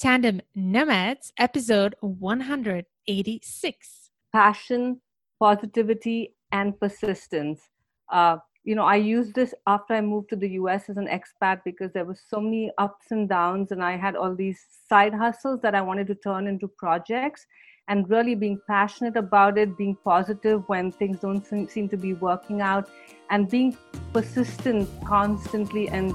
Tandem Nomads, episode 186. Passion, positivity, and persistence. Uh, you know, I used this after I moved to the US as an expat because there was so many ups and downs, and I had all these side hustles that I wanted to turn into projects. And really being passionate about it, being positive when things don't seem to be working out, and being persistent constantly and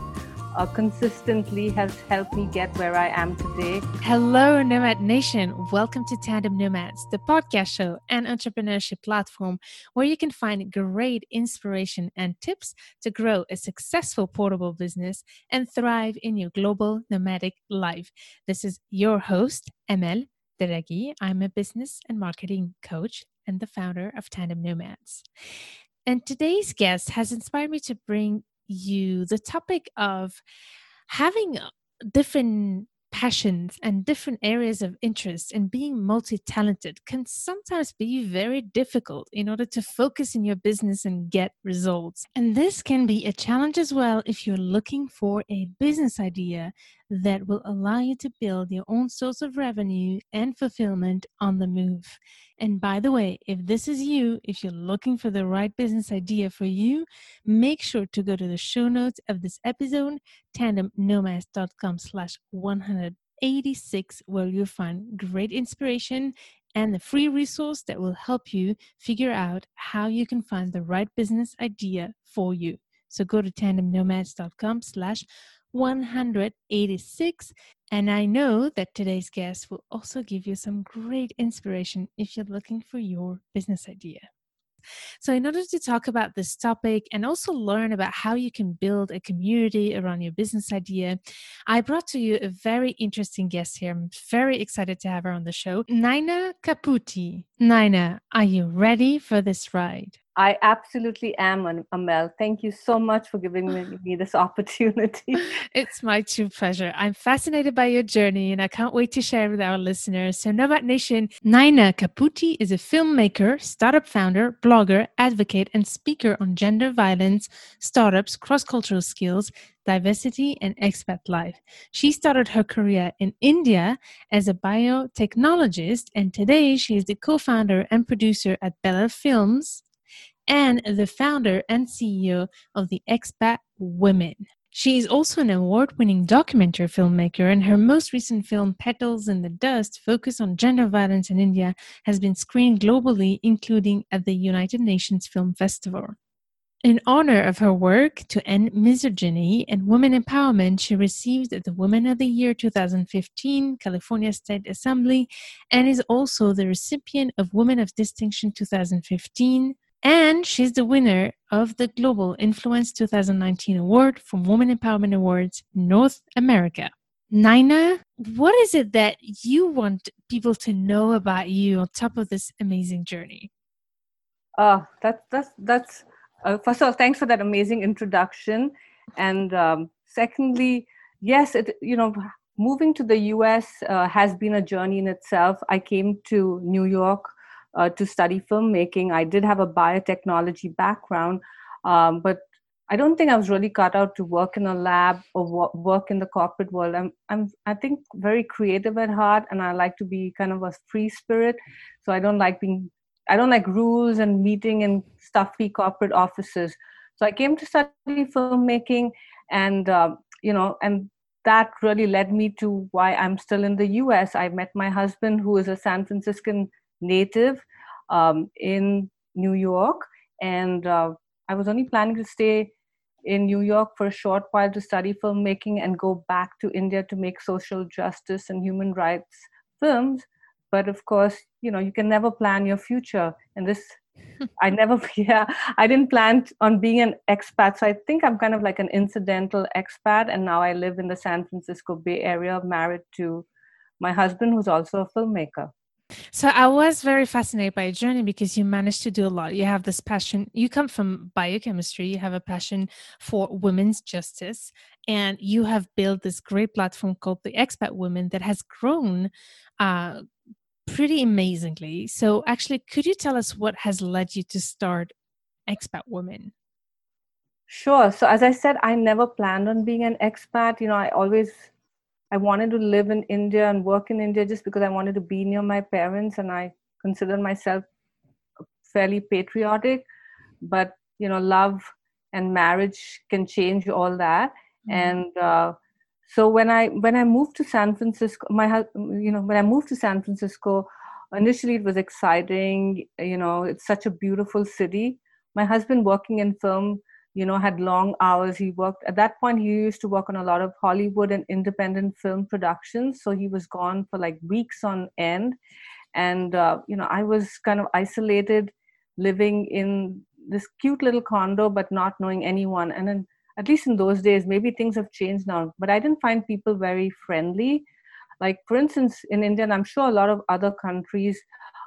uh, consistently has helped me get where I am today. Hello, Nomad Nation. Welcome to Tandem Nomads, the podcast show and entrepreneurship platform where you can find great inspiration and tips to grow a successful portable business and thrive in your global nomadic life. This is your host, Amel Derragui. I'm a business and marketing coach and the founder of Tandem Nomads. And today's guest has inspired me to bring you the topic of having uh, different passions and different areas of interest and being multi talented can sometimes be very difficult in order to focus in your business and get results. And this can be a challenge as well if you're looking for a business idea that will allow you to build your own source of revenue and fulfillment on the move. And by the way, if this is you, if you're looking for the right business idea for you, make sure to go to the show notes of this episode, tandemnomads.com slash 186, where you'll find great inspiration and the free resource that will help you figure out how you can find the right business idea for you. So go to tandemnomads.com slash 186. And I know that today's guest will also give you some great inspiration if you're looking for your business idea. So, in order to talk about this topic and also learn about how you can build a community around your business idea, I brought to you a very interesting guest here. I'm very excited to have her on the show, Nyna Caputi. Nyna, are you ready for this ride? I absolutely am, Amel. Thank you so much for giving me, this opportunity. It's my true pleasure. I'm fascinated by your journey and I can't wait to share with our listeners. So, Nomad Nation, Nyna Caputi is a filmmaker, startup founder, blogger, advocate, and speaker on gender violence, startups, cross cultural skills, diversity, and expat life. She started her career in India as a biotechnologist, and today she is the co founder and producer at Bella Films and the founder and CEO of the Expat Women. She is also an award winning documentary filmmaker, and her most recent film, Petals in the Dust, focused on gender violence in India, has been screened globally, including at the United Nations Film Festival. In honor of her work to end misogyny and women empowerment, she received the Woman of the Year 2015 California State Assembly and is also the recipient of Women of Distinction 2015, and she's the winner of the Global Influence 2019 award from Women Empowerment Awards North America. Nyna, what is it that you want people to know about you on top of this amazing journey? Uh, that, that's, that's, uh, first of all, thanks for that amazing introduction. And um, secondly, yes, it, you know, moving to the US uh, has been a journey in itself. I came to New York uh, to study filmmaking. I did have a biotechnology background, um, but I don't think I was really cut out to work in a lab or work in the corporate world. I'm, I'm, I think, very creative at heart, and I like to be kind of a free spirit. So I don't like being, I don't like rules and meeting in stuffy corporate offices. So I came to study filmmaking, and uh, you know, and that really led me to why I'm still in the U.S. I met my husband, who is a San Franciscan native um, in New York, and uh, I was only planning to stay in New York for a short while to study filmmaking and go back to India to make social justice and human rights films. But of course, you know, you can never plan your future. And this, I never, yeah, I didn't plan on being an expat. So I think I'm kind of like an incidental expat. And now I live in the San Francisco Bay Area, married to my husband, who's also a filmmaker. So I was very fascinated by your journey because you managed to do a lot. You have this passion. You come from biochemistry. You have a passion for women's justice, and you have built this great platform called the Expat Women that has grown uh, pretty amazingly. So, actually, could you tell us what has led you to start Expat Women? Sure. So, as I said, I never planned on being an expat. You know, I always I wanted to live in India and work in India just because I wanted to be near my parents and I consider myself fairly patriotic. But you know, love and marriage can change all that. Mm-hmm. And uh, so when I when I moved to San Francisco, my you know when I moved to San Francisco, initially it was exciting. You know, it's such a beautiful city. My husband working in film you know had long hours. He worked at that point he used to work on a lot of hollywood and independent film productions. So he was gone for like weeks on end. And uh, you know i was kind of isolated living in this cute little condo but not knowing anyone. And then at least in those days maybe things have changed now. But i didn't find people very friendly. Like for instance in india and i'm sure a lot of other countries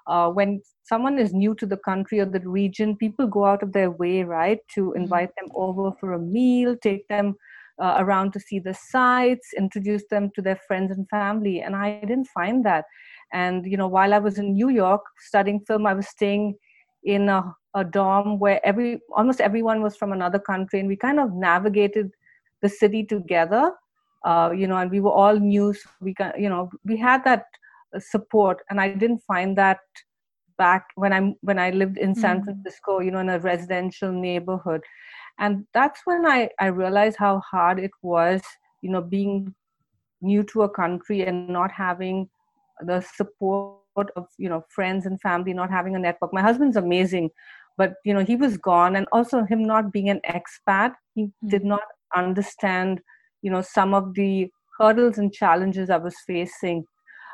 uh, when someone is new to the country or the region, people go out of their way, right, to mm-hmm. invite them over for a meal, take them uh, around to see the sights, introduce them to their friends and family. And I didn't find that. And, you know, while I was in New York studying film, I was staying in a, a dorm where every almost everyone was from another country, and we kind of navigated the city together. Uh, you know, and we were all new. So we, you know, we had that support. And i didn't find that back when i'm when i lived in san mm. francisco you know in a residential neighborhood. And that's when i i realized how hard it was you know being new to a country and not having the support of you know friends and family not having a network. My husband's amazing but you know he was gone. And also him not being an expat he mm. did not understand you know some of the hurdles and challenges i was facing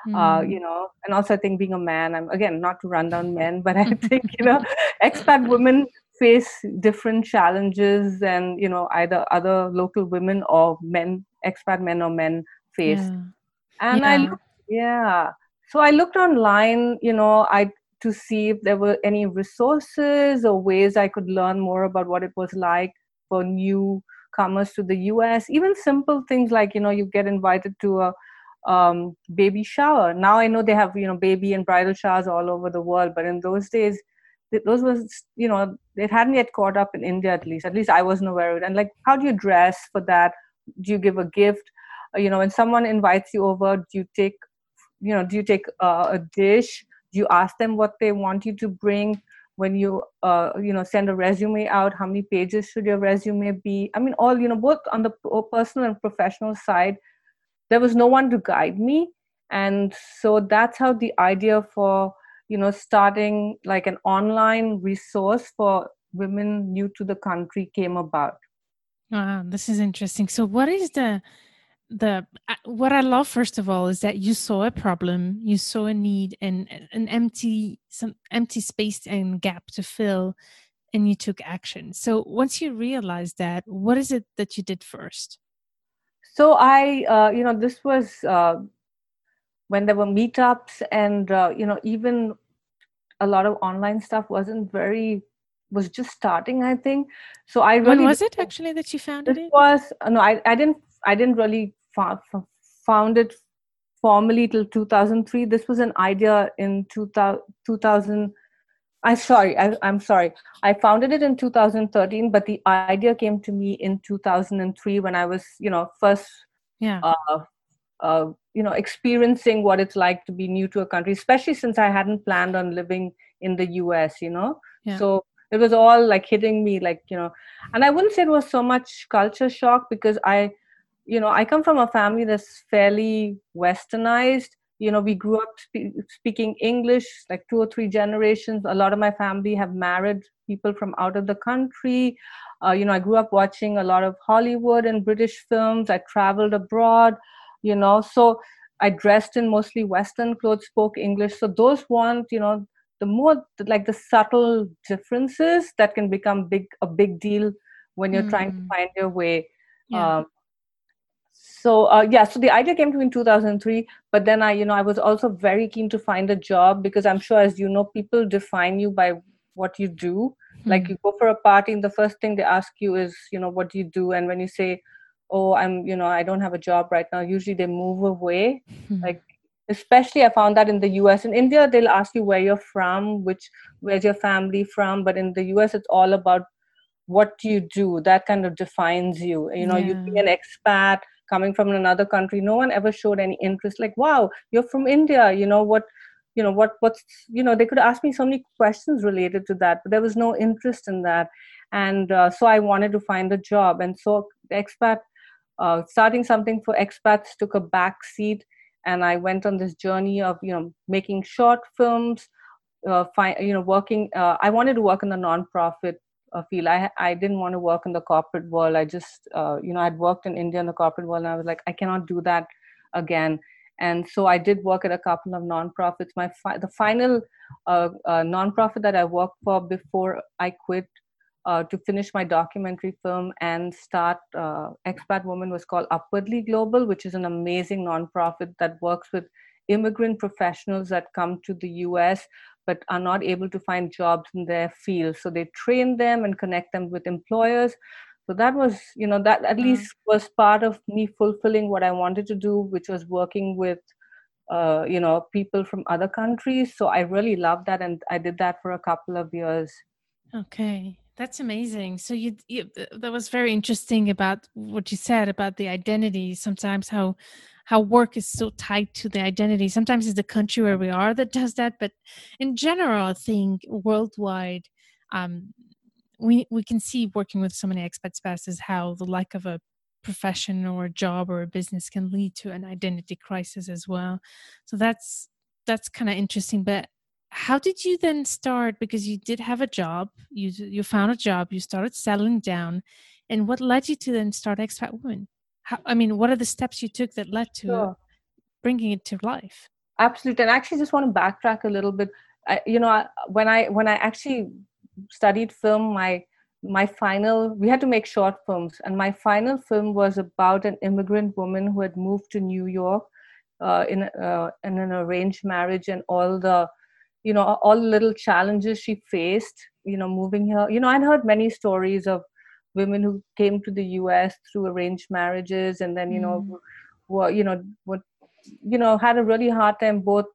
mm. uh, hmm. you know and also i think being a man i'm again not to run down men but i think you know expat women face different challenges than you know either other local women or men expat men or men face yeah. and yeah. i looked, yeah so i looked online you know i to see if there were any resources or ways i could learn more about what it was like for newcomers to the us even simple things like you know you get invited to a um, baby shower. Now I know they have you know baby and bridal showers all over the world, but in those days, those was you know it hadn't yet caught up in India at least. At least I wasn't aware of it. And like, how do you dress for that? Do you give a gift? Uh, you know, when someone invites you over, do you take you know do you take uh, a dish? Do you ask them what they want you to bring? when you uh, you know send a resume out how many pages should your resume be i mean all you know both on the personal and professional side there was no one to guide me. And so that's how the idea for you know starting like an online resource for women new to the country came about. Wow this is interesting. So what is the the uh, what i love first of all is that you saw a problem you saw a need and an empty some empty space and gap to fill and you took action. So once you realized that what is it that you did first so i uh, you know this was uh, when there were meetups and uh, you know even a lot of online stuff wasn't very was just starting i think. So i really when was it actually that you found it was uh, no I, I didn't i didn't really f- found it formally till 2003 this was an idea in 2000, 2000 I'm sorry, I, am sorry. I founded it in 2013, but the idea came to me in 2003 when I was, you know, first, yeah, uh, uh, you know, experiencing what it's like to be new to a country, especially since I hadn't planned on living in the U.S. You know, yeah. so it was all like hitting me, like you know, and I wouldn't say it was so much culture shock because I, you know, I come from a family that's fairly westernized you know we grew up spe- speaking english like two or three generations a lot of my family have married people from out of the country uh, you know i grew up watching a lot of hollywood and british films i traveled abroad you know so i dressed in mostly western clothes spoke english so those want you know the more like the subtle differences that can become big a big deal when you're mm. trying to mm. find your way yeah. um, so uh, yeah so the idea came to me in 2003 but then i you know i was also very keen to find a job because i'm sure as you know people define you by what you do mm-hmm. like you go for a party and the first thing they ask you is you know what do you do and when you say oh i'm you know i don't have a job right now usually they move away mm-hmm. like especially i found that in the us in india they'll ask you where you're from which where's your family from but in the us it's all about what you do that kind of defines you you know yeah. you be an expat coming from another country no one ever showed any interest. Like wow you're from india you know what you know what what's you know they could ask me so many questions related to that but there was no interest in that. And uh, so i wanted to find a job. And so expat uh, starting something for expats took a back seat and i went on this journey of you know making short films uh, fi- you know working uh, i wanted to work in the nonprofit uh, I, I didn't want to work in the corporate world. I just uh, you know i'd worked in india in the corporate world and i was like i cannot do that again. And so i did work at a couple of nonprofits. My fi- the final uh, uh, nonprofit that i worked for before i quit uh, to finish my documentary film and start uh, expat woman was called upwardly global which is an amazing nonprofit that works with immigrant professionals that come to the us but are not able to find jobs in their field. So they train them and connect them with employers. So that was you know that at mm. least was part of me fulfilling what i wanted to do which was working with uh, you know people from other countries. So i really loved that and i did that for a couple of years. Okay that's amazing. So you, you that was very interesting about what you said about the identity sometimes how how work is so tied to the identity. Sometimes it's the country where we are that does that but in general i think worldwide um, we we can see working with so many expat spouses how the lack of a profession or a job or a business can lead to an identity crisis as well. So that's that's kind of interesting but how did you then start because you did have a job you you found a job you started settling down and what led you to then start expat woman how, i mean what are the steps you took that led to sure. bringing it to life? Absolutely and I actually just want to backtrack a little bit. I, you know when i when i actually studied film my my final we had to make short films and my final film was about an immigrant woman who had moved to new york uh, in, uh, in an arranged marriage and all the you know all the little challenges she faced you know moving here you know i'd heard many stories of women who came to the us through arranged marriages and then you know mm. were you know what you know had a really hard time both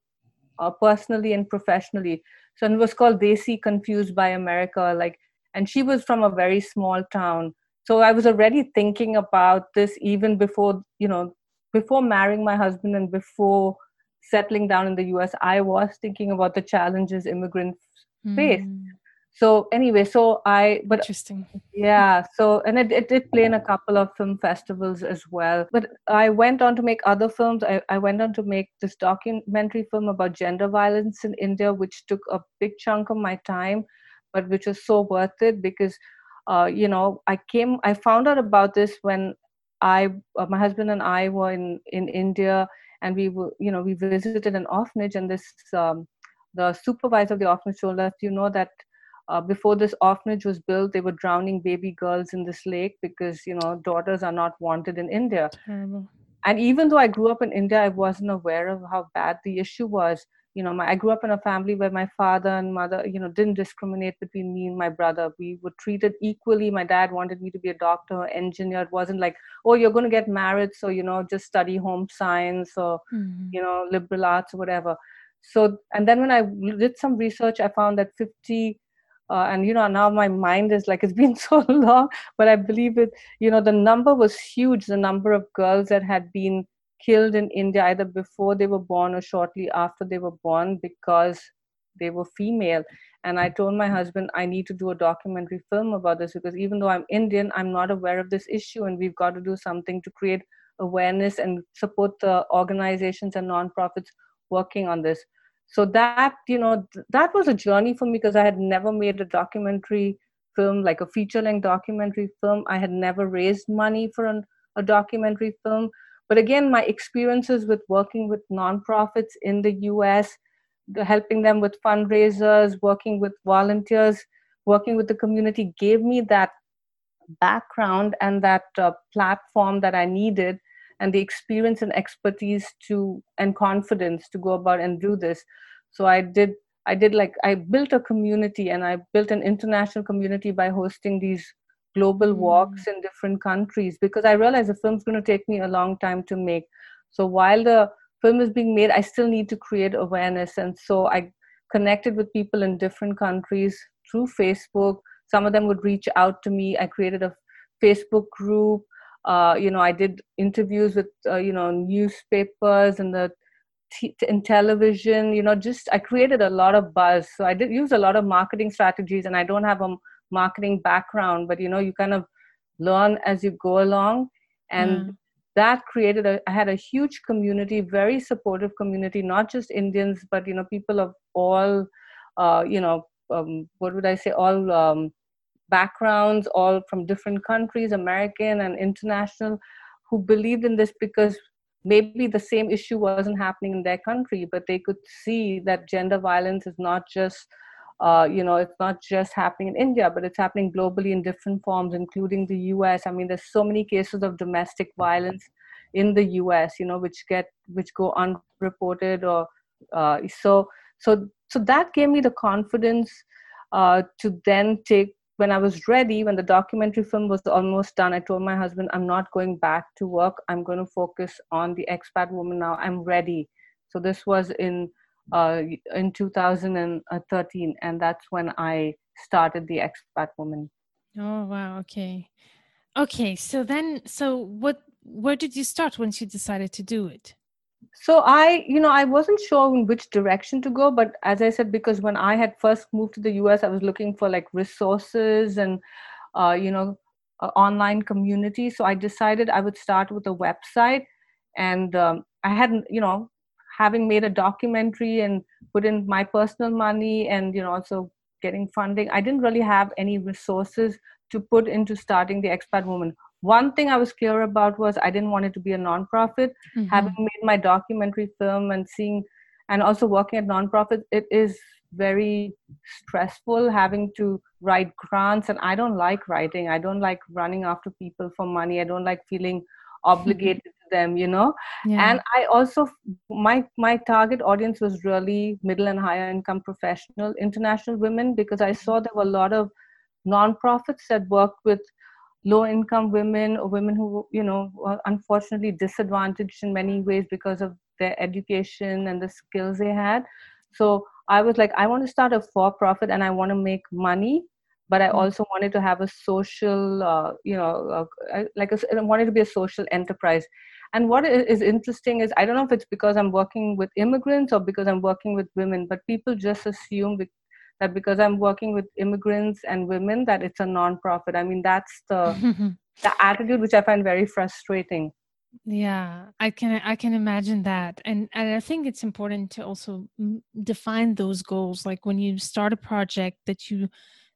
uh, personally and professionally so it was called Desi Confused by America. Like, and she was from a very small town. So I was already thinking about this even before, you know, before marrying my husband and before settling down in the US, I was thinking about the challenges immigrants mm. face. So anyway, so I but interesting. Yeah. So and it, it did play in a couple of film festivals as well. But I went on to make other films. I, I went on to make this documentary film about gender violence in India, which took a big chunk of my time, but which was so worth it because uh, you know, I came I found out about this when I uh, my husband and I were in in India and we were you know we visited an orphanage and this um, the supervisor of the orphanage told us you know that uh, before this orphanage was built they were drowning baby girls in this lake because you know daughters are not wanted in india Terrible. and even though i grew up in india i wasn't aware of how bad the issue was you know my, i grew up in a family where my father and mother you know didn't discriminate between me and my brother. We were treated equally. My dad wanted me to be a doctor engineer. It wasn't like oh you're going to get married so you know just study home science or mm-hmm. you know liberal arts or whatever. So and then when i did some research i found that 50 uh, and you know now my mind is like it's been so long but i believe it you know the number was huge the number of girls that had been killed in india either before they were born or shortly after they were born because they were female. And i told my husband i need to do a documentary film about this because even though i'm indian i'm not aware of this issue and we've got to do something to create awareness and support the organizations and nonprofits working on this. So that you know th- that was a journey for me because i had never made a documentary film like a feature length documentary film. I had never raised money for an, a documentary film but again my experiences with working with nonprofits in the us the helping them with fundraisers working with volunteers working with the community gave me that background and that uh, platform that i needed and the experience and expertise to and confidence to go about and do this. So i did i did like i built a community and i built an international community by hosting these global mm. walks in different countries because i realized the film's going to take me a long time to make. So while the film is being made i still need to create awareness. And so i connected with people in different countries through facebook. Some of them would reach out to me. I created a facebook group. Uh, you know i did interviews with uh, you know newspapers and the t- in television you know just i created a lot of buzz. So i did use a lot of marketing strategies and i don't have a marketing background but you know you kind of learn as you go along and mm. that created a i had a huge community very supportive community not just indians but you know people of all uh, you know um, what would i say all um, backgrounds all from different countries american and international who believed in this because maybe the same issue wasn't happening in their country but they could see that gender violence is not just uh, you know it's not just happening in india but it's happening globally in different forms including the us i mean there's so many cases of domestic violence in the us you know which get which go unreported or uh, so so so that gave me the confidence uh, to then take when I was ready, when the documentary film was almost done, I told my husband, I'm not going back to work. I'm going to focus on the expat woman now. I'm ready. So this was in uh, in 2013, and that's when I started the expat woman. Oh wow! Okay, okay. So then, so what? Where did you start once you decided to do it? so i you know i wasn't sure in which direction to go but as i said because when i had first moved to the us i was looking for like resources and uh, you know uh, online community so i decided i would start with a website and um, i hadn't you know having made a documentary and put in my personal money and you know also getting funding i didn't really have any resources to put into starting the expat woman one thing I was clear about was I didn't want it to be a nonprofit. Mm-hmm. Having made my documentary film and seeing, and also working at nonprofits, it is very stressful having to write grants. And I don't like writing. I don't like running after people for money. I don't like feeling obligated to them you know? Yeah. and i also my my target audience was really middle and higher income professional international women because i saw there were a lot of nonprofits that worked with low income women or women who you know are unfortunately disadvantaged in many ways because of their education and the skills they had. So i was like i want to start a for profit and i want to make money but i mm-hmm. also wanted to have a social uh, you know uh, like a, i wanted to be a social enterprise. And what is interesting is i don't know if it's because i'm working with immigrants or because i'm working with women but people just assume that because i'm working with immigrants and women that it's a non-profit. I mean that's the the attitude which i find very frustrating. Yeah i can i can imagine that. And, and i think it's important to also define those goals. Like when you start a project that you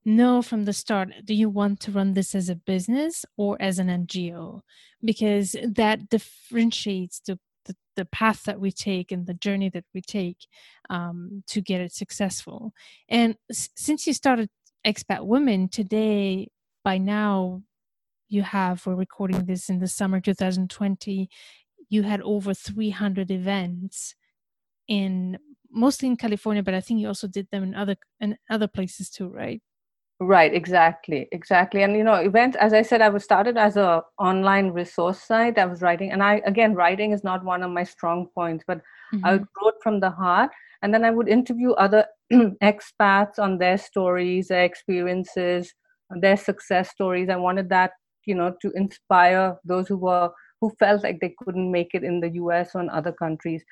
know from the start do you want to run this as a business or as an ngo because that differentiates the the, the path that we take and the journey that we take um, to get it successful. And s- since you started Expat Women today, by now, you have, we're recording this in the summer 2020, you had over 300 events in mostly in California, but I think you also did them in other in other places too, right? Right exactly exactly and you know events as i said i was started as a online resource site i was writing and i again writing is not one of my strong points but mm-hmm. i wrote from the heart and then i would interview other expats on their stories their experiences their success stories i wanted that you know to inspire those who were who felt like they couldn't make it in the us or in other countries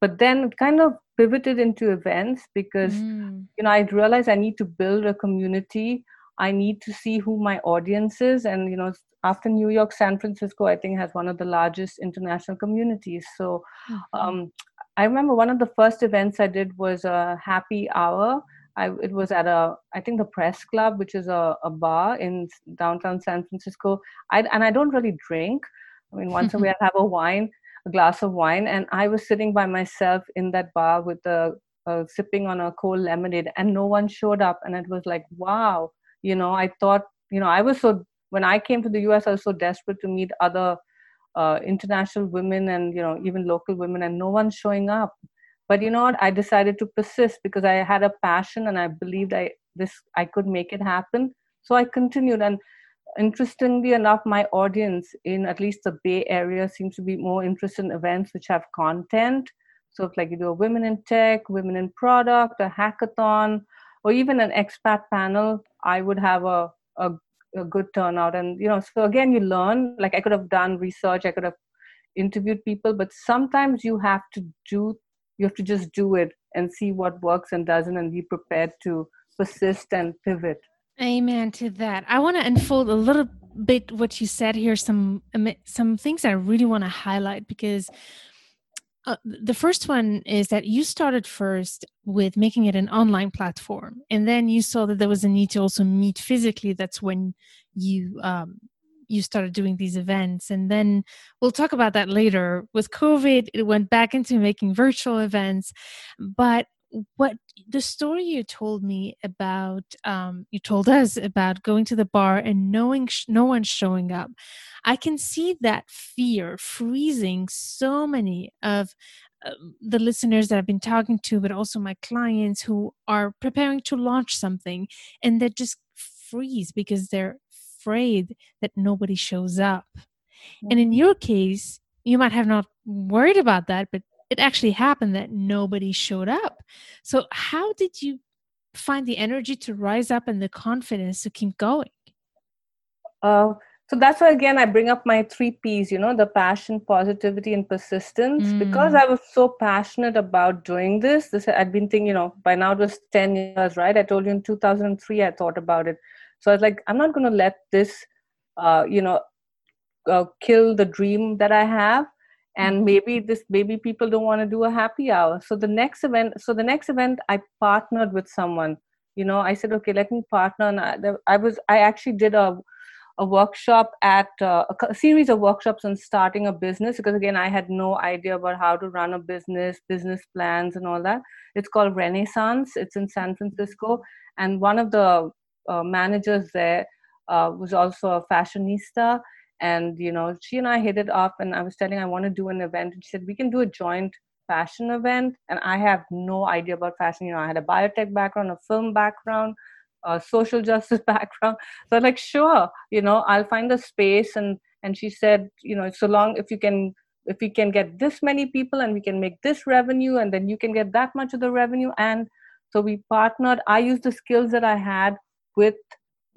but then it kind of pivoted into events because mm. you know i realized i need to build a community. I need to see who my audience is. And you know after new york san francisco i think has one of the largest international communities. So mm-hmm. um, i remember one of the first events i did was a happy hour. I, it was at a i think the press club which is a, a bar in downtown san francisco. I, and i don't really drink. I mean once a week i have a wine a glass of wine and i was sitting by myself in that bar with a, a sipping on a cold lemonade and no one showed up and it was like wow you know i thought you know i was so when i came to the us i was so desperate to meet other uh, international women and you know even local women and no one showing up. But you know what? I decided to persist because i had a passion and i believed i this i could make it happen. So i continued and interestingly enough, my audience in at least the Bay Area seems to be more interested in events which have content. So if like you do a women in tech, women in product, a hackathon, or even an expat panel, I would have a, a a good turnout. And you know so again you learn. Like i could have done research i could have interviewed people but sometimes you have to do you have to just do it and see what works and doesn't and be prepared to persist and pivot amen to that. I want to unfold a little bit what you said here some some things i really want to highlight because uh, the first one is that you started first with making it an online platform and then you saw that there was a need to also meet physically. That's when you um, you started doing these events and then we'll talk about that later. With covid it went back into making virtual events but what the story you told me about um, you told us about going to the bar and knowing sh- no one's showing up i can see that fear freezing so many of uh, the listeners that i've been talking to but also my clients who are preparing to launch something and they just freeze because they're afraid that nobody shows up. And in your case you might have not worried about that but it actually happened that nobody showed up. So, how did you find the energy to rise up and the confidence to keep going? Uh, so that's why again I bring up my three P's, you know, the passion, positivity, and persistence. Mm. Because I was so passionate about doing this, this I'd been thinking, you know, by now it was 10 years, right? I told you in 2003 I thought about it. So I was like, I'm not going to let this, uh, you know, uh, kill the dream that I have and mm-hmm. maybe this maybe people don't want to do a happy hour. So the next event so the next event i partnered with someone. You know i said okay let me partner. And i, I was i actually did a a workshop at uh, a series of workshops on starting a business because again i had no idea about how to run a business business plans and all that. It's called renaissance. It's in san francisco. And one of the uh, managers there uh, was also a fashionista and you know she and i hit it off and i was telling i want to do an event. And she said we can do a joint fashion event. And i have no idea about fashion you know i had a biotech background a film background a social justice background. So I'm like sure you know i'll find a space. And and she said you know so long if you can if we can get this many people and we can make this revenue and then you can get that much of the revenue. And so we partnered. I used the skills that i had with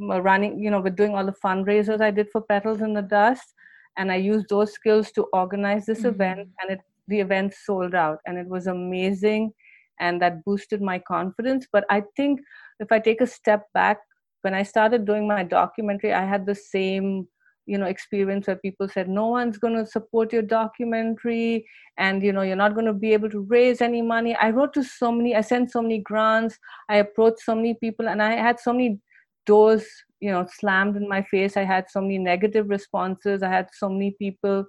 running, you know, with doing all the fundraisers I did for Petals in the Dust. And I used those skills to organize this mm-hmm. event, and it, the event sold out, and it was amazing, and that boosted my confidence. But I think if I take a step back, when I started doing my documentary, I had the same you know experience where people said no one's going to support your documentary and you know you're not going to be able to raise any money i wrote to so many i sent so many grants i approached so many people and i had so many doors you know slammed in my face i had so many negative responses i had so many people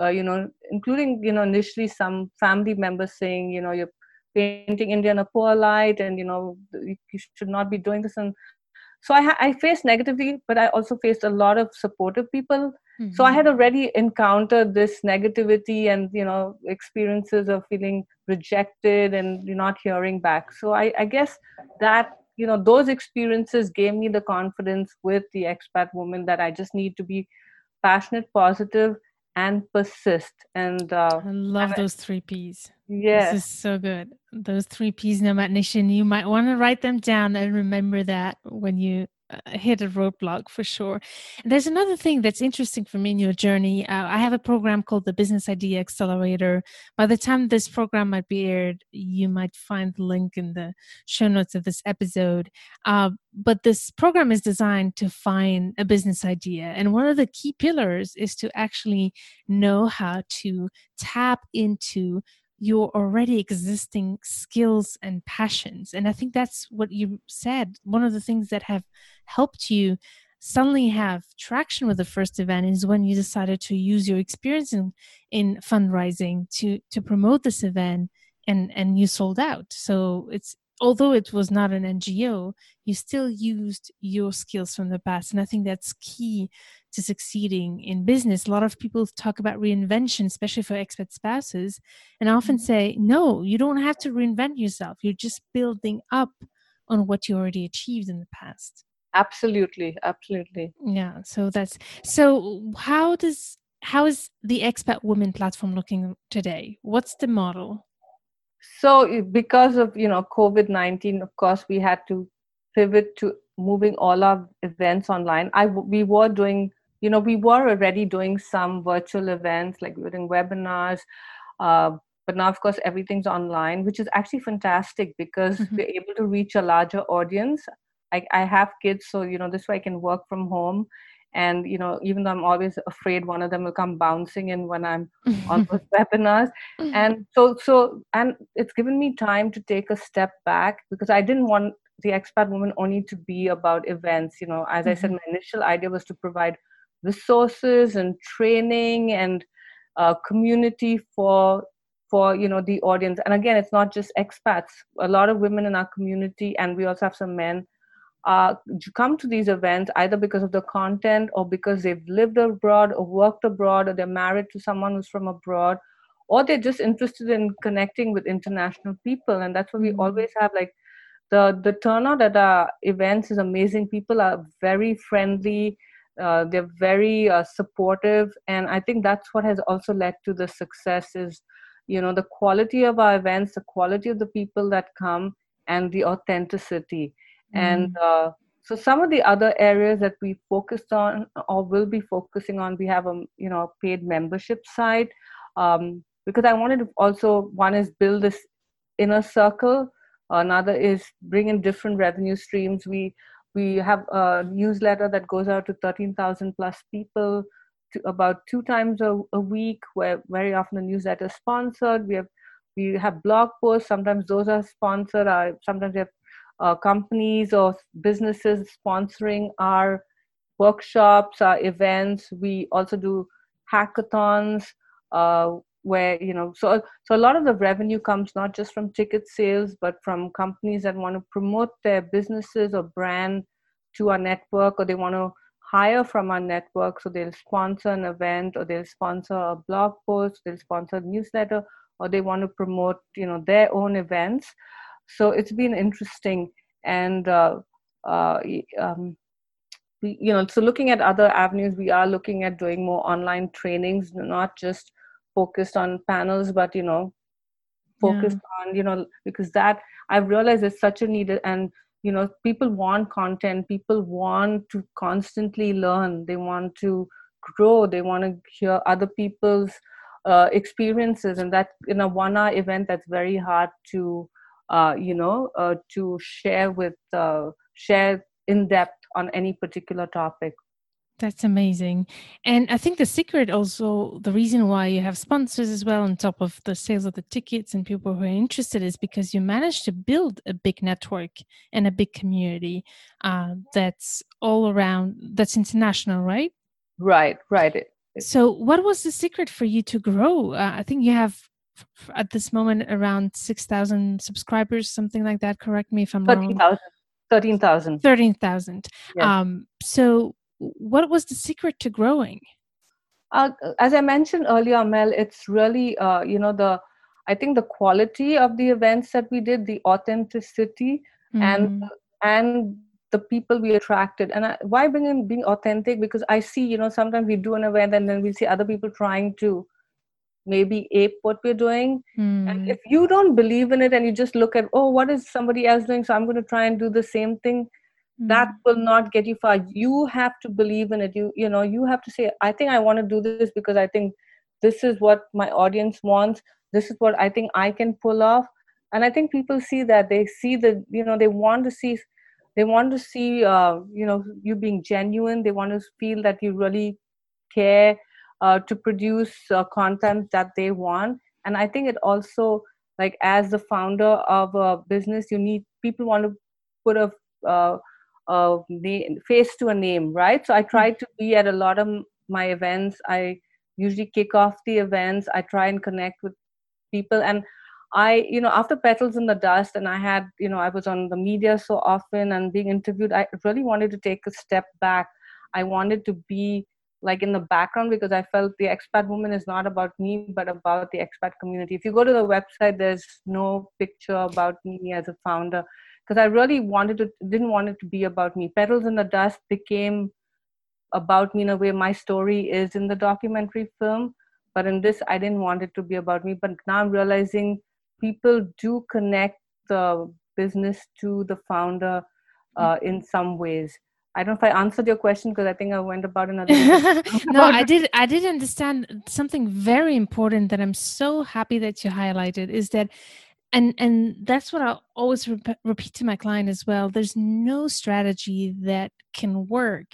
uh, you know including you know initially some family members saying you know you're painting india in a poor light and you know you should not be doing this and so i, ha- I faced negativity but i also faced a lot of supportive people mm-hmm. so i mm-hmm. had already encountered this negativity and you know experiences of feeling rejected and not hearing back so i, I guess that you know those experiences gave me the confidence with the expat woman that i just need to be passionate positive and persist. And uh, i love and those three p's. Yes. this is so good. Those three p's nomad nation you might want to write them down and remember that when you hit a roadblock for sure. And there's another thing that's interesting for me in your journey. Uh, I have a program called the Business Idea Accelerator. By the time this program might be aired, you might find the link in the show notes of this episode. Uh, but this program is designed to find a business idea. And one of the key pillars is to actually know how to tap into your already existing skills and passions. And I think that's what you said. One of the things that have helped you suddenly have traction with the first event is when you decided to use your experience in, in fundraising to to promote this event and and you sold out so it's although it was not an ngo you still used your skills from the past and i think that's key to succeeding in business. A lot of people talk about reinvention, especially for expat spouses, and I often mm-hmm. say, no, you don't have to reinvent yourself. You're just building up on what you already achieved in the past. Absolutely, absolutely. Yeah. So that's so. How does how is the expat women platform looking today? What's the model? So because of you know COVID nineteen, of course, we had to pivot to moving all our events online. I we were doing, you know, we were already doing some virtual events, like we were doing webinars. Uh, but now, of course, everything's online, which is actually fantastic because mm-hmm. we're able to reach a larger audience. I, I have kids, so you know, this way I can work from home and you know even though i'm always afraid one of them will come bouncing in when i'm on those webinars and so so and it's given me time to take a step back because i didn't want the expat woman only to be about events you know as mm-hmm. i said mm-hmm. my initial idea was to provide resources and training and uh, community for for you know the audience. And again it's not just expats. A lot of women in our community and we also have some men uh, come to these events either because of the content or because they've lived abroad or worked abroad or they're married to someone who's from abroad or they're just interested in connecting with international people. And that's why we mm-hmm. always have like the the turnout at our events is amazing. People are very friendly uh, they're very uh, supportive and i think that's what has also led to the success is you know the quality of our events the quality of the people that come and the authenticity and mm. uh, so some of the other areas that we focused on or will be focusing on, we have a you know paid membership site um, because I wanted to also one is build this inner circle. Another is bring in different revenue streams. We we have a newsletter that goes out to 13,000 plus people to about two times a, a week where very often the newsletter is sponsored. We have we have blog posts. Sometimes those are sponsored. Uh, sometimes we have uh, companies or businesses sponsoring our workshops, our events. We also do hackathons uh, where you know so so a lot of the revenue comes not just from ticket sales but from companies that want to promote their businesses or brand to our network or they want to hire from our network. So they'll sponsor an event or they'll sponsor a blog post they'll sponsor a newsletter or they want to promote you know their own events. So it's been interesting. And uh, uh, um, you know so looking at other avenues we are looking at doing more online trainings not just focused on panels but you know focused yeah. on you know because that i've realized is such a need and you know people want content people want to constantly learn they want to grow they want to hear other people's uh, experiences and that in a one hour event that's very hard to uh, you know, uh, to share with uh, share in depth on any particular topic. That's amazing. And I think the secret also, the reason why you have sponsors as well, on top of the sales of the tickets and people who are interested, is because you managed to build a big network and a big community uh, that's all around, that's international, right? Right, right. So, what was the secret for you to grow? Uh, I think you have at this moment around 6,000 subscribers, something like that. Correct me if I'm 13, wrong. 13,000. 13,000. Um, so, what was the secret to growing? Uh, as I mentioned earlier, Mel, it's really, uh, you know, the, I think the quality of the events that we did, the authenticity, mm. and and the people we attracted. And I, why bring in being authentic? Because I see, you know, sometimes we do an event and then we see other people trying to maybe ape what we're doing mm. and hmm. if you don't believe in it and you just look at oh what is somebody else doing so i'm going to try and do the same thing. That will not get you far. You have to believe in it. You you know you have to say i think i want to do this because i think this is what my audience wants. This is what i think i can pull off. And i think people see that. They see the you know they want to see they want to see uh, you know you being genuine. They want to feel that you really care uh, to produce uh, content that they want. And i think it also like as the founder of a business you need people want to put a, uh, a name, face to a name right? So i try to be at a lot of my events. I usually kick off the events. I try and connect with people. And i you know after petals in the dust and i had you know i was on the media so often and being interviewed i really wanted to take a step back. I wanted to be like in the background because I felt the expat woman is not about me but about the expat community. If you go to the website, there's no picture about me as a founder because I really wanted to didn't want it to be about me. Petals in the Dust became about me in a way my story is in the documentary film, but in this I didn't want it to be about me. But now I'm realizing people do connect the business to the founder uh, in some ways I don't know if I answered your question because I think I went about another. no, I did. I did understand something very important that I'm so happy that you highlighted is that, and and that's what I always re- repeat to my client as well. There's no strategy that can work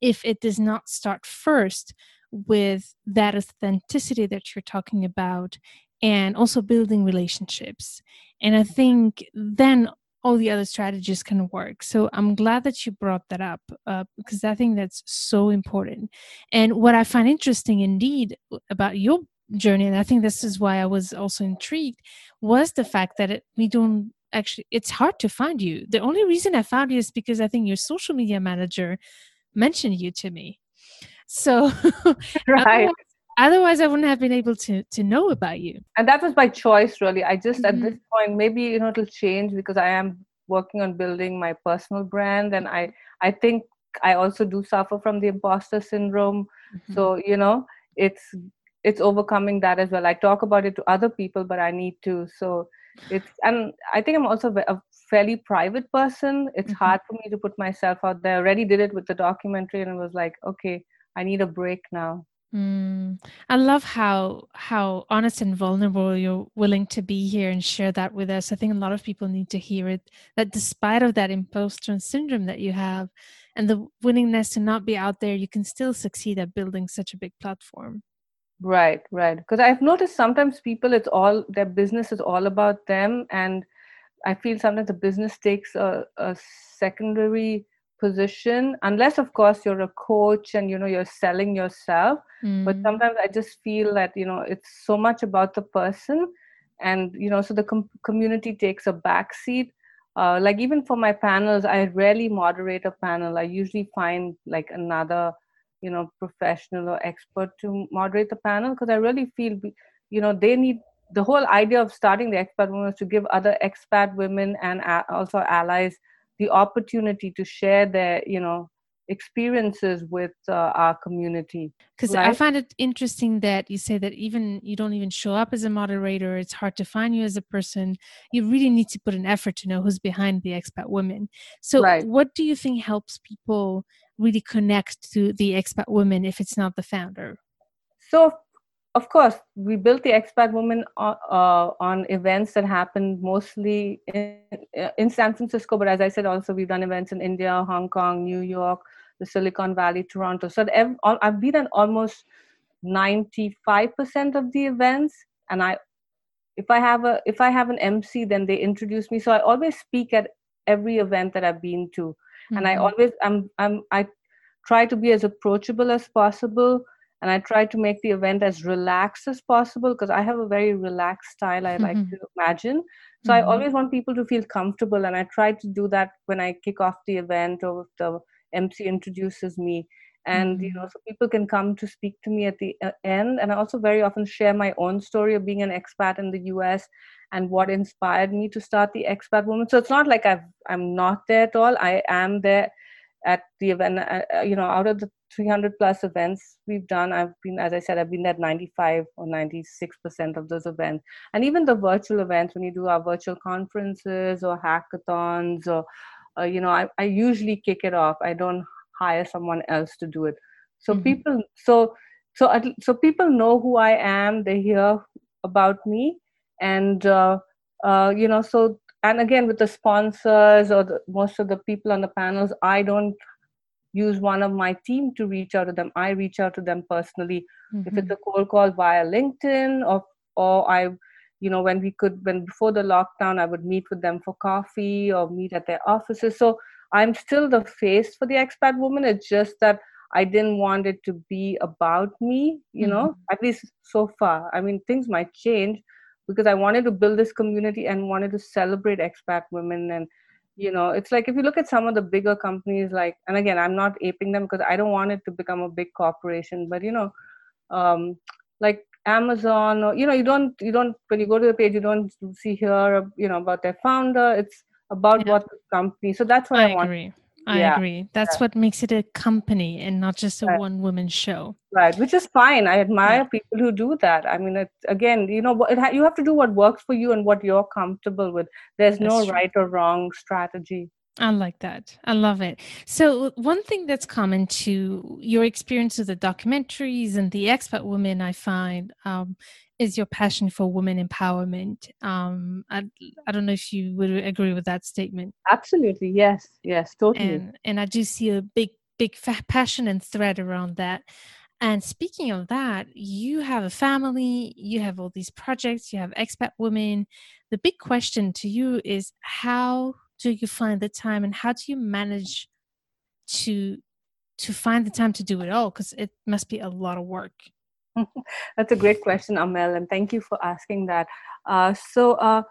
if it does not start first with that authenticity that you're talking about, and also building relationships. And I think then all the other strategies can work. So I'm glad that you brought that up uh, because I think that's so important. And what I find interesting indeed about your journey, and I think this is why I was also intrigued, was the fact that it, we don't actually, it's hard to find you. The only reason I found you is because I think your social media manager mentioned you to me. So, right otherwise i wouldn't have been able to to know about you and that was my choice really i just mm-hmm. at this mm-hmm. point maybe you know it'll change because i am working on building my personal brand and i i think i also do suffer from the imposter syndrome mm-hmm. so you know it's it's overcoming that as well i talk about it to other people but i need to so it's and i think i'm also a fairly private person it's mm-hmm. hard for me to put myself out there I already did it with the documentary and it was like okay i need a break now Mm, I love how how honest and vulnerable you're willing to be here and share that with us. I think a lot of people need to hear it. That despite of that imposter syndrome that you have, and the willingness to not be out there, you can still succeed at building such a big platform. Right, right. Because I've noticed sometimes people, it's all their business is all about them, and I feel sometimes the business takes a, a secondary position unless of course you're a coach and you know you're selling yourself mm. but sometimes i just feel that you know it's so much about the person and you know so the com- community takes a back seat uh, like even for my panels i rarely moderate a panel i usually find like another you know professional or expert to moderate the panel because i really feel you know they need the whole idea of starting the expat women is to give other expat women and also allies the opportunity to share their you know experiences with uh, our community because right? i find it interesting that you say that even you don't even show up as a moderator it's hard to find you as a person you really need to put an effort to know who's behind the expat women so right. what do you think helps people really connect to the expat women if it's not the founder so of course, we built the Expat Woman on, uh, on events that happened mostly in, in San Francisco, but as I said, also we've done events in India, Hong Kong, New York, the Silicon Valley, Toronto. So I've been at almost 95% of the events, and I, if I have a if I have an MC, then they introduce me. So I always speak at every event that I've been to, mm-hmm. and I mm-hmm. always I'm I'm I try to be as approachable as possible and i try to make the event as relaxed as possible because i have a very relaxed style i like mm-hmm. to imagine so mm-hmm. i always want people to feel comfortable and i try to do that when i kick off the event or the mc introduces me and mm-hmm. you know so people can come to speak to me at the uh, end and i also very often share my own story of being an expat in the us and what inspired me to start the expat woman so it's not like i've i'm not there at all. I am there at the event uh, uh you know out of the 300 plus events we've done i've been as i said i've been at 95 or 96 percent of those events. And even the virtual events when you do our virtual conferences or hackathons or uh, you know I, I usually kick it off. I don't hire someone else to do it. So mm-hmm. people so so so people know who i am. They hear about me and uh, uh, you know so and again with the sponsors or the, most of the people on the panels i don't use one of my team to reach out to them i reach out to them personally mm-hmm. if it's mm-hmm. a cold call via linkedin or or i you know when we could when before the lockdown i would meet with them for coffee or meet at their offices so i'm still the face for the expat woman it's just that i didn't want it to be about me you mm-hmm. know at least so far i mean things might change because i wanted to build this community and wanted to celebrate expat women and you know it's like if you look at some of the bigger companies like and again i'm not aping them because i don't want it to become a big corporation but you know um, like amazon or you know you don't you don't when you go to the page you don't see here you know about their founder it's about yeah. what the company so that's what i, I want agree. I yeah. agree. That's yeah. what makes it a company and not just a right. one woman show. Right, which is fine. I admire yeah. people who do that. I mean, it, again, you know, it ha- you have to do what works for you and what you're comfortable with. There's That's no true. right or wrong strategy. I like that. I love it. So, one thing that's common to your experience with the documentaries and the expat women, I find, um, is your passion for women empowerment. Um, I, I don't know if you would agree with that statement. Absolutely. Yes. Yes. Totally. And, and I do see a big, big fa- passion and thread around that. And speaking of that, you have a family, you have all these projects, you have expat women. The big question to you is how do you find the time and how do you manage to to find the time to do it all because it must be a lot of work that's a great question amel and thank you for asking that uh, so uh,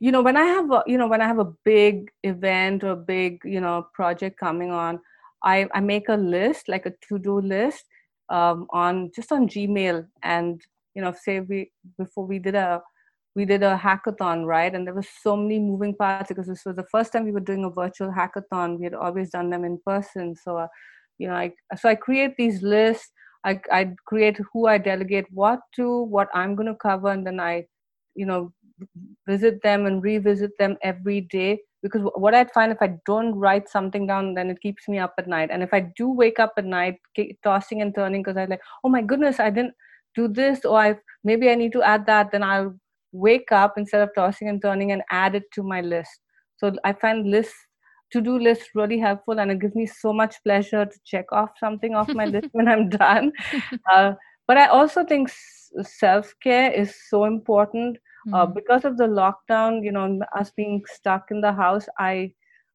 you know when i have a, you know when i have a big event or a big you know project coming on i, I make a list like a to-do list um, on just on gmail and you know say we before we did a we did a hackathon, right? And there was so many moving parts because this was the first time we were doing a virtual hackathon. We had always done them in person. So, uh, you know, I so I create these lists. I I create who I delegate what to, what I'm going to cover, and then I, you know, visit them and revisit them every day. Because what I'd find if I don't write something down, then it keeps me up at night. And if I do wake up at night, tossing and turning, because I'm like, oh my goodness, I didn't do this, or I maybe I need to add that, then I'll wake up instead of tossing and turning and add it to my list. So I find lists, to do list really helpful and it gives me so much pleasure to check off something off my list when I'm done. Uh, but I also think self care is so important. Mm-hmm. Uh, because of the lockdown, you know, us being stuck in the house, I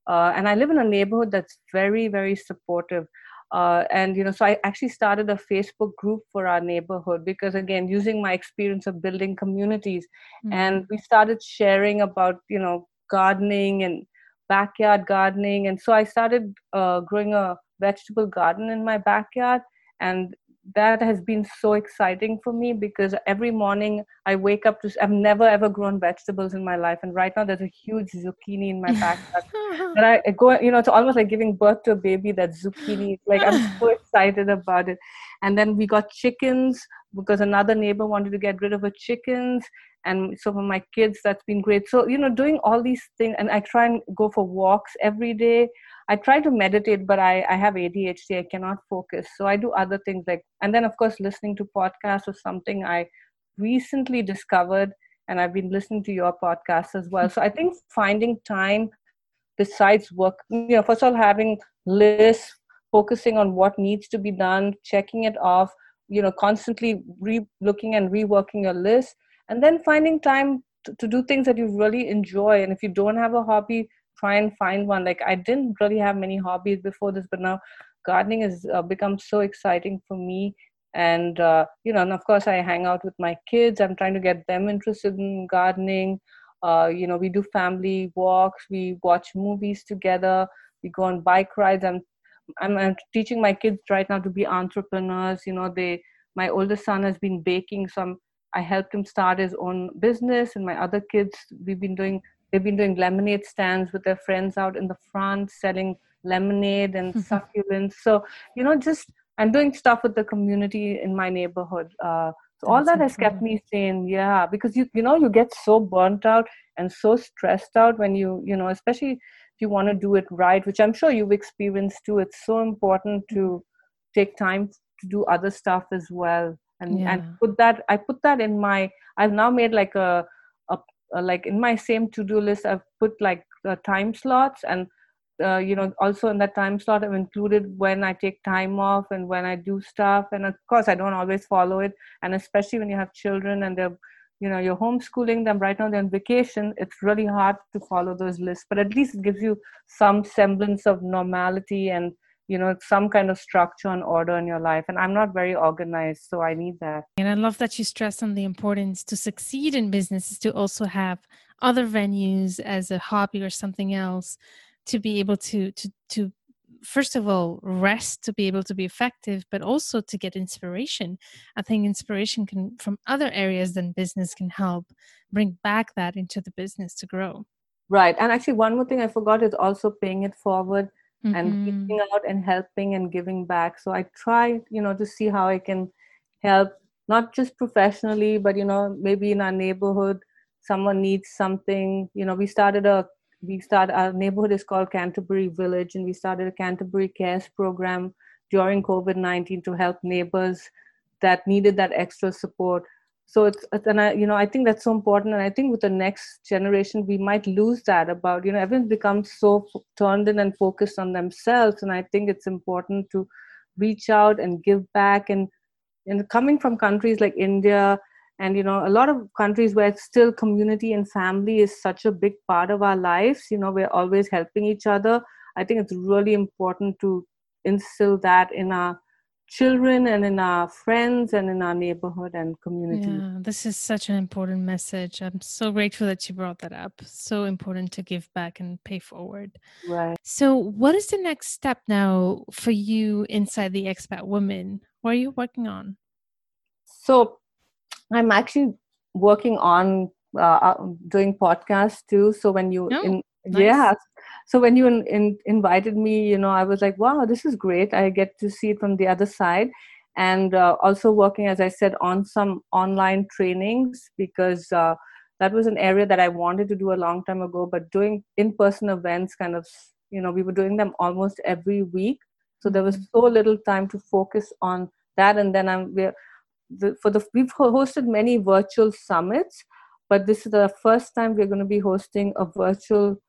uh, and I live in a neighborhood that's very, very supportive uh, and you know so i actually started a facebook group for our neighborhood because again using my experience of building communities mm-hmm. and we started sharing about you know gardening and backyard gardening. And so i started uh, growing a vegetable garden in my backyard. And that has been so exciting for me because every morning I wake up to I've never ever grown vegetables in my life. And right now there's a huge zucchini in my backyard. And I, I go you know it's almost like giving birth to a baby that zucchini. Like I'm so excited about it. And then we got chickens because another neighbor wanted to get rid of her chickens and so for my kids that's been great so you know doing all these things and I try and go for walks every day I try to meditate, but I, I have ADHD. I cannot focus. So I do other things like, and then of course, listening to podcasts or something I recently discovered. And I've been listening to your podcast as well. So I think finding time besides work, you know, first of all, having lists, focusing on what needs to be done, checking it off, you know, constantly re looking and reworking your list, and then finding time to, to do things that you really enjoy. And if you don't have a hobby, try and find one. Like i didn't really have many hobbies before this but now gardening has uh, become so exciting for me. And uh, you know and of course i hang out with my kids. I'm trying to get them interested in gardening. Uh, you know we do family walks. We watch movies together. We go on bike rides. I'm I'm, teaching my kids right now to be entrepreneurs. You know they my oldest son has been baking so I'm, i helped him start his own business and my other kids we've been doing they've been doing lemonade stands with their friends out in the front selling lemonade and succulents. So you know just i'm doing stuff with the community in my neighborhood uh, so all that has kept me sane yeah because you you know you get so burnt out and so stressed out when you you know especially if you want to do it right which i'm sure you've experienced too. It's so important to take time to do other stuff as well. And yeah. and put that i put that in my i've now made like a uh, like in my same to-do list i've put like uh, time slots and uh, you know also in that time slot i've included when i take time off and when i do stuff. And of course i don't always follow it. And especially when you have children and they're you know you're homeschooling them right now they're on vacation it's really hard to follow those lists but at least it gives you some semblance of normality and you know some kind of structure and order in your life and i'm not very organized so i need that. And i love that you stress on the importance to succeed in business is to also have other venues as a hobby or something else to be able to to to first of all rest to be able to be effective but also to get inspiration. I think inspiration can from other areas than business can help bring back that into the business to grow. Right and actually one more thing i forgot is also paying it forward mm-hmm. and reaching out and helping and giving back. So i try you know to see how i can help not just professionally but you know maybe in our neighborhood someone needs something. You know we started a we started our neighborhood is called Canterbury Village, and we started a Canterbury Cares program during COVID nineteen to help neighbors that needed that extra support. So it's and I you know I think that's so important, and I think with the next generation we might lose that about you know everyone's become so turned in and focused on themselves, and I think it's important to reach out and give back and and coming from countries like India and you know a lot of countries where still community and family is such a big part of our lives you know we're always helping each other. I think it's really important to instill that in our children and in our friends and in our neighborhood and community. Yeah this is such an important message. I'm so grateful that you brought that up. So important to give back and pay forward. Right. So what is the next step now for you inside the expat woman? What are you working on? So I'm actually working on uh, uh, doing podcasts too. So when you oh, in, nice. yeah, so when you in, in, invited me, you know, I was like, wow, this is great. I get to see it from the other side, and uh, also working, as I said, on some online trainings because. Uh, that was an area that I wanted to do a long time ago, but doing in-person events, kind of, you know, we were doing them almost every week, so there was Mm-hmm. so little time to focus on that. And then I'm we're the, for the we've hosted many virtual summits, but this is the first time we're going to be hosting a virtual.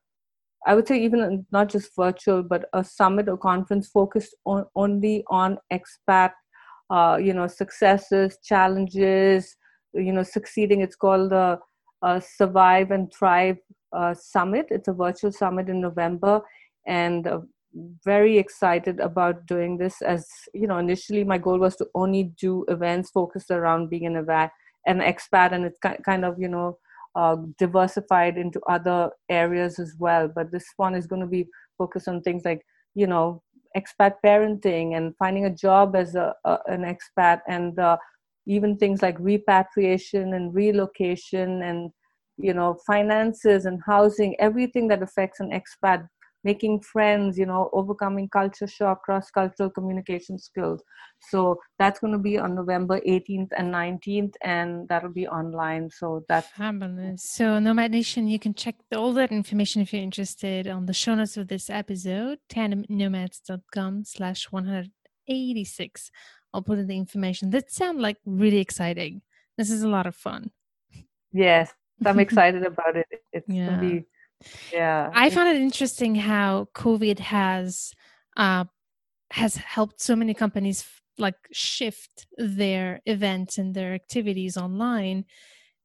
I would say even not just virtual, but a summit or conference focused on only on expat, uh, you know, successes, challenges, you know, succeeding. It's called the uh, Survive and Thrive uh, Summit. It's a virtual summit in November, and uh, very excited about doing this as you know initially my goal was to only do events focused around being an an expat and it's kind of you know uh, diversified into other areas as well. But this one is going to be focused on things like you know expat parenting and finding a job as a, a an expat and uh, even things like repatriation and relocation and you know finances and housing everything that affects an expat making friends you know overcoming culture shock cross cultural communication skills. So that's going to be on november 18th and 19th and that'll be online. So that's fabulous. So nomad nation you can check all that information if you're interested on the show notes of this episode tandemnomads.com slash 186 i'll put in the information. That sound like really exciting. This is a lot of fun. Yes i'm excited about it. It's yeah. going to be yeah. I found it interesting how covid has uh has helped so many companies like shift their events and their activities online.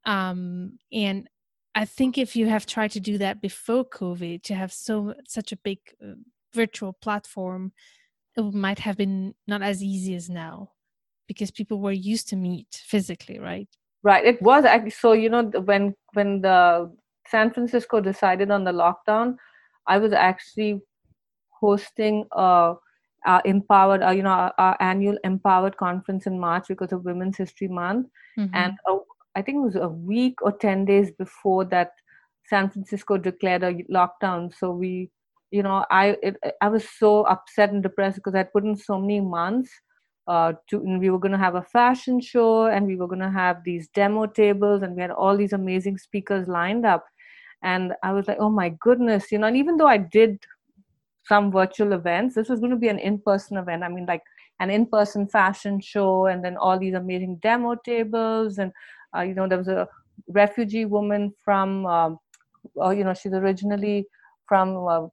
Um and i think if you have tried to do that before covid to have so such a big uh, virtual platform it might have been not as easy as now because people were used to meet physically right? Right. It was actually so you know when when the San Francisco decided on the lockdown, I was actually hosting a, a empowered, uh, you know, our, our, annual empowered conference in March because of Women's History Month, mm-hmm. and a, I think it was a week or ten days before that, San Francisco declared a lockdown. So we, you know, I it, I was so upset and depressed because I'd put in so many months. Uh, to we were going to have a fashion show and we were going to have these demo tables and we had all these amazing speakers lined up and i was like oh my goodness you know and even though i did some virtual events this was going to be an in-person event. I mean like an in-person fashion show and then all these amazing demo tables. And uh, you know there was a refugee woman from um, uh, you know she's originally from uh,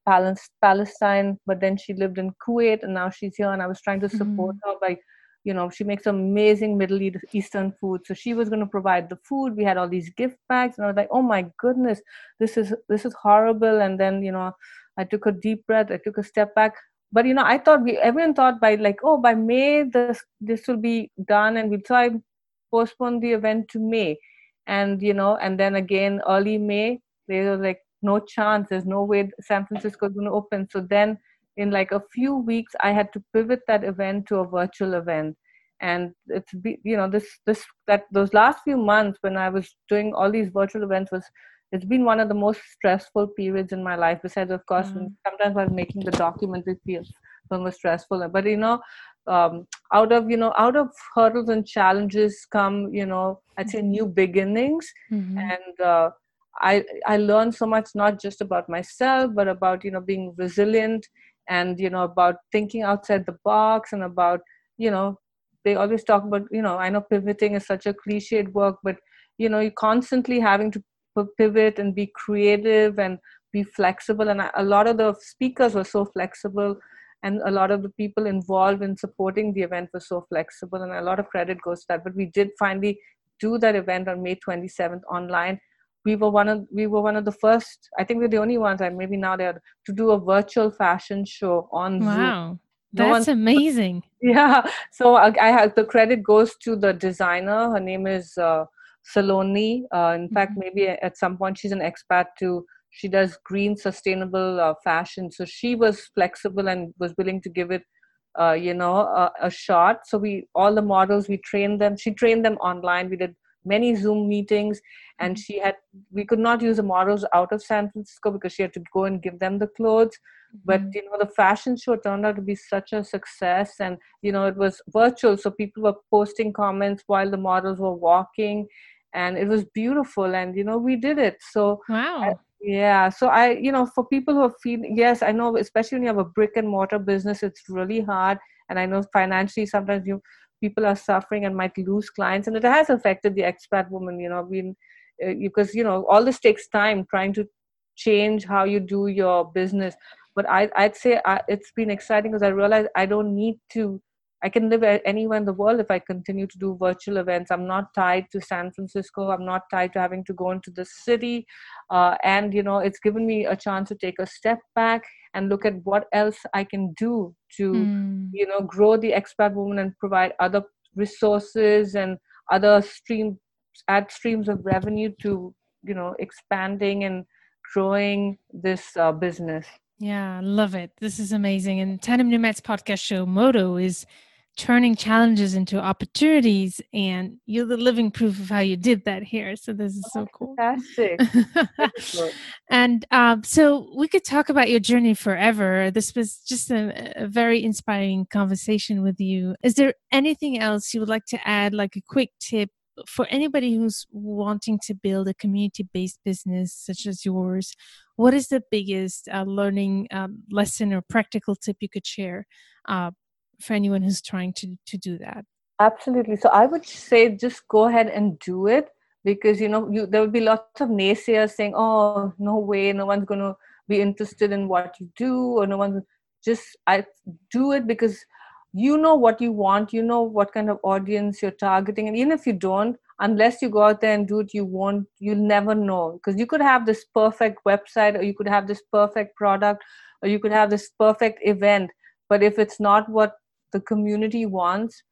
palestine but then she lived in kuwait and now she's here. And i was trying to support mm-hmm. her by you know she makes amazing middle eastern food. So she was going to provide the food. We had all these gift bags and i was like oh my goodness this is this is horrible. And then you know i took a deep breath. I took a step back. But you know i thought we everyone thought by like oh by may this this will be done and we'll try postpone the event to may. And you know and then again early may they were like no chance. There's no way san francisco is going to open. So then in like a few weeks i had to pivot that event to a virtual event and it's you know this this that those last few months when i was doing all these virtual events was it's been one of the most stressful periods in my life besides of course mm. sometimes while making the documentary feels film was stressful but you know um, out of you know out of hurdles and challenges come you know i'd say new beginnings mm-hmm. and uh, I I learned so much not just about myself, but about you know being resilient and you know about thinking outside the box and about you know they always talk about you know I know pivoting is such a cliched work, but you know you're constantly having to pivot and be creative and be flexible. And a lot of the speakers were so flexible and a lot of the people involved in supporting the event were so flexible and a lot of credit goes to that but we did finally do that event on may 27th online we were one of we were one of the first i think we're the only ones and maybe now they're to do a virtual fashion show on wow. Zoom. No that's amazing. Yeah. So I, I, have the credit goes to the designer. Her name is uh, saloni. Uh, in mm-hmm. fact maybe at some point she's an expat too. She does green sustainable uh, fashion. So she was flexible and was willing to give it uh, you know a, a, shot. So we all the models we trained them. She trained them online. We did many zoom meetings and mm-hmm. she had we could not use the models out of san francisco because she had to go and give them the clothes but mm-hmm. you know the fashion show turned out to be such a success and you know it was virtual so people were posting comments while the models were walking and it was beautiful and you know we did it so wow yeah so i you know for people who are feeling yes i know especially when you have a brick and mortar business it's really hard and i know financially sometimes you people are suffering and might lose clients and it has affected the expat woman you know uh, because you know all this takes time trying to change how you do your business but I, i'd say I, uh, it's been exciting because i realize i don't need to I can live anywhere in the world if I continue to do virtual events. I'm not tied to San Francisco. I'm not tied to having to go into the city. Uh, and, you know, it's given me a chance to take a step back and look at what else I can do to, mm. you know, grow the expat woman and provide other resources and other streams, add streams of revenue to, you know, expanding and growing this uh, business. Yeah, love it. This is amazing. And Tandem Nomads podcast show motto is turning challenges into opportunities and you're the living proof of how you did that here. So this is so cool. fantastic. And um, so we could talk about your journey forever. This was just a, a, very inspiring conversation with you. Is there anything else you would like to add like a quick tip for anybody who's wanting to build a community-based business such as yours? What is the biggest uh, learning um, lesson or practical tip you could share uh, for anyone who's trying to to do that? Absolutely. So i would say just go ahead and do it because you know you, there will be lots of naysayers saying oh no way no one's going to be interested in what you do or no one's just i do it because you know what you want you know what kind of audience you're targeting and even if you don't unless you go out there and do it you won't you'll never know because you could have this perfect website or you could have this perfect product or you could have this perfect event but if it's not what the community wants.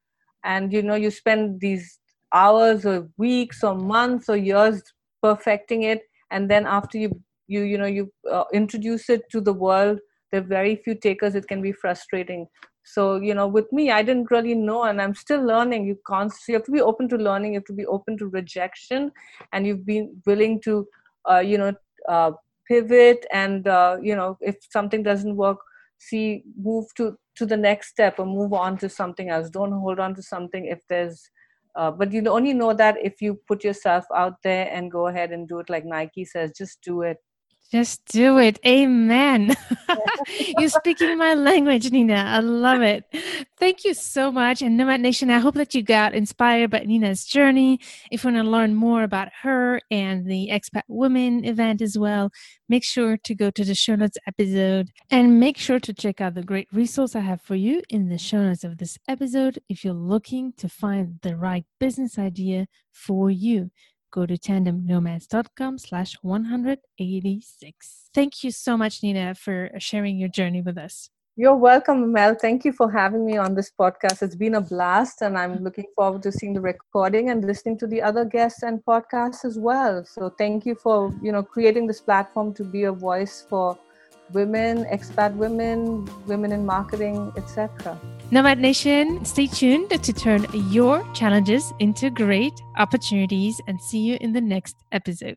And you know you spend these hours or weeks or months or years perfecting it. And then after you you you know you uh, introduce it to the world there are very few takers it can be frustrating. So you know with me i didn't really know and i'm still learning. You constantly you have to be open to learning you have to be open to rejection and you've been willing to uh, you know uh, pivot and uh, you know if something doesn't work see move to to the next step or move on to something else. Don't hold on to something if there's uh, but you only know that if you put yourself out there and go ahead and do it like nike says just do it just do it. Amen. You're speaking my language, Nyna. I love it. Thank you so much. And Nomad Nation, I hope that you got inspired by Nyna's journey. If you want to learn more about her and the Expat Women event as well, make sure to go to the show notes episode and make sure to check out the great resource I have for you in the show notes of this episode if you're looking to find the right business idea for you go to tandemnomads.com slash 186. Thank you so much, Nyna, for sharing your journey with us. You're welcome, Mel. Thank you for having me on this podcast. It's been a blast, and I'm looking forward to seeing the recording and listening to the other guests and podcasts as well. So, thank you for you know creating this platform to be a voice for women, expat women, women in marketing, etc. Nomad Nation, stay tuned to turn your challenges into great opportunities and see you in the next episode.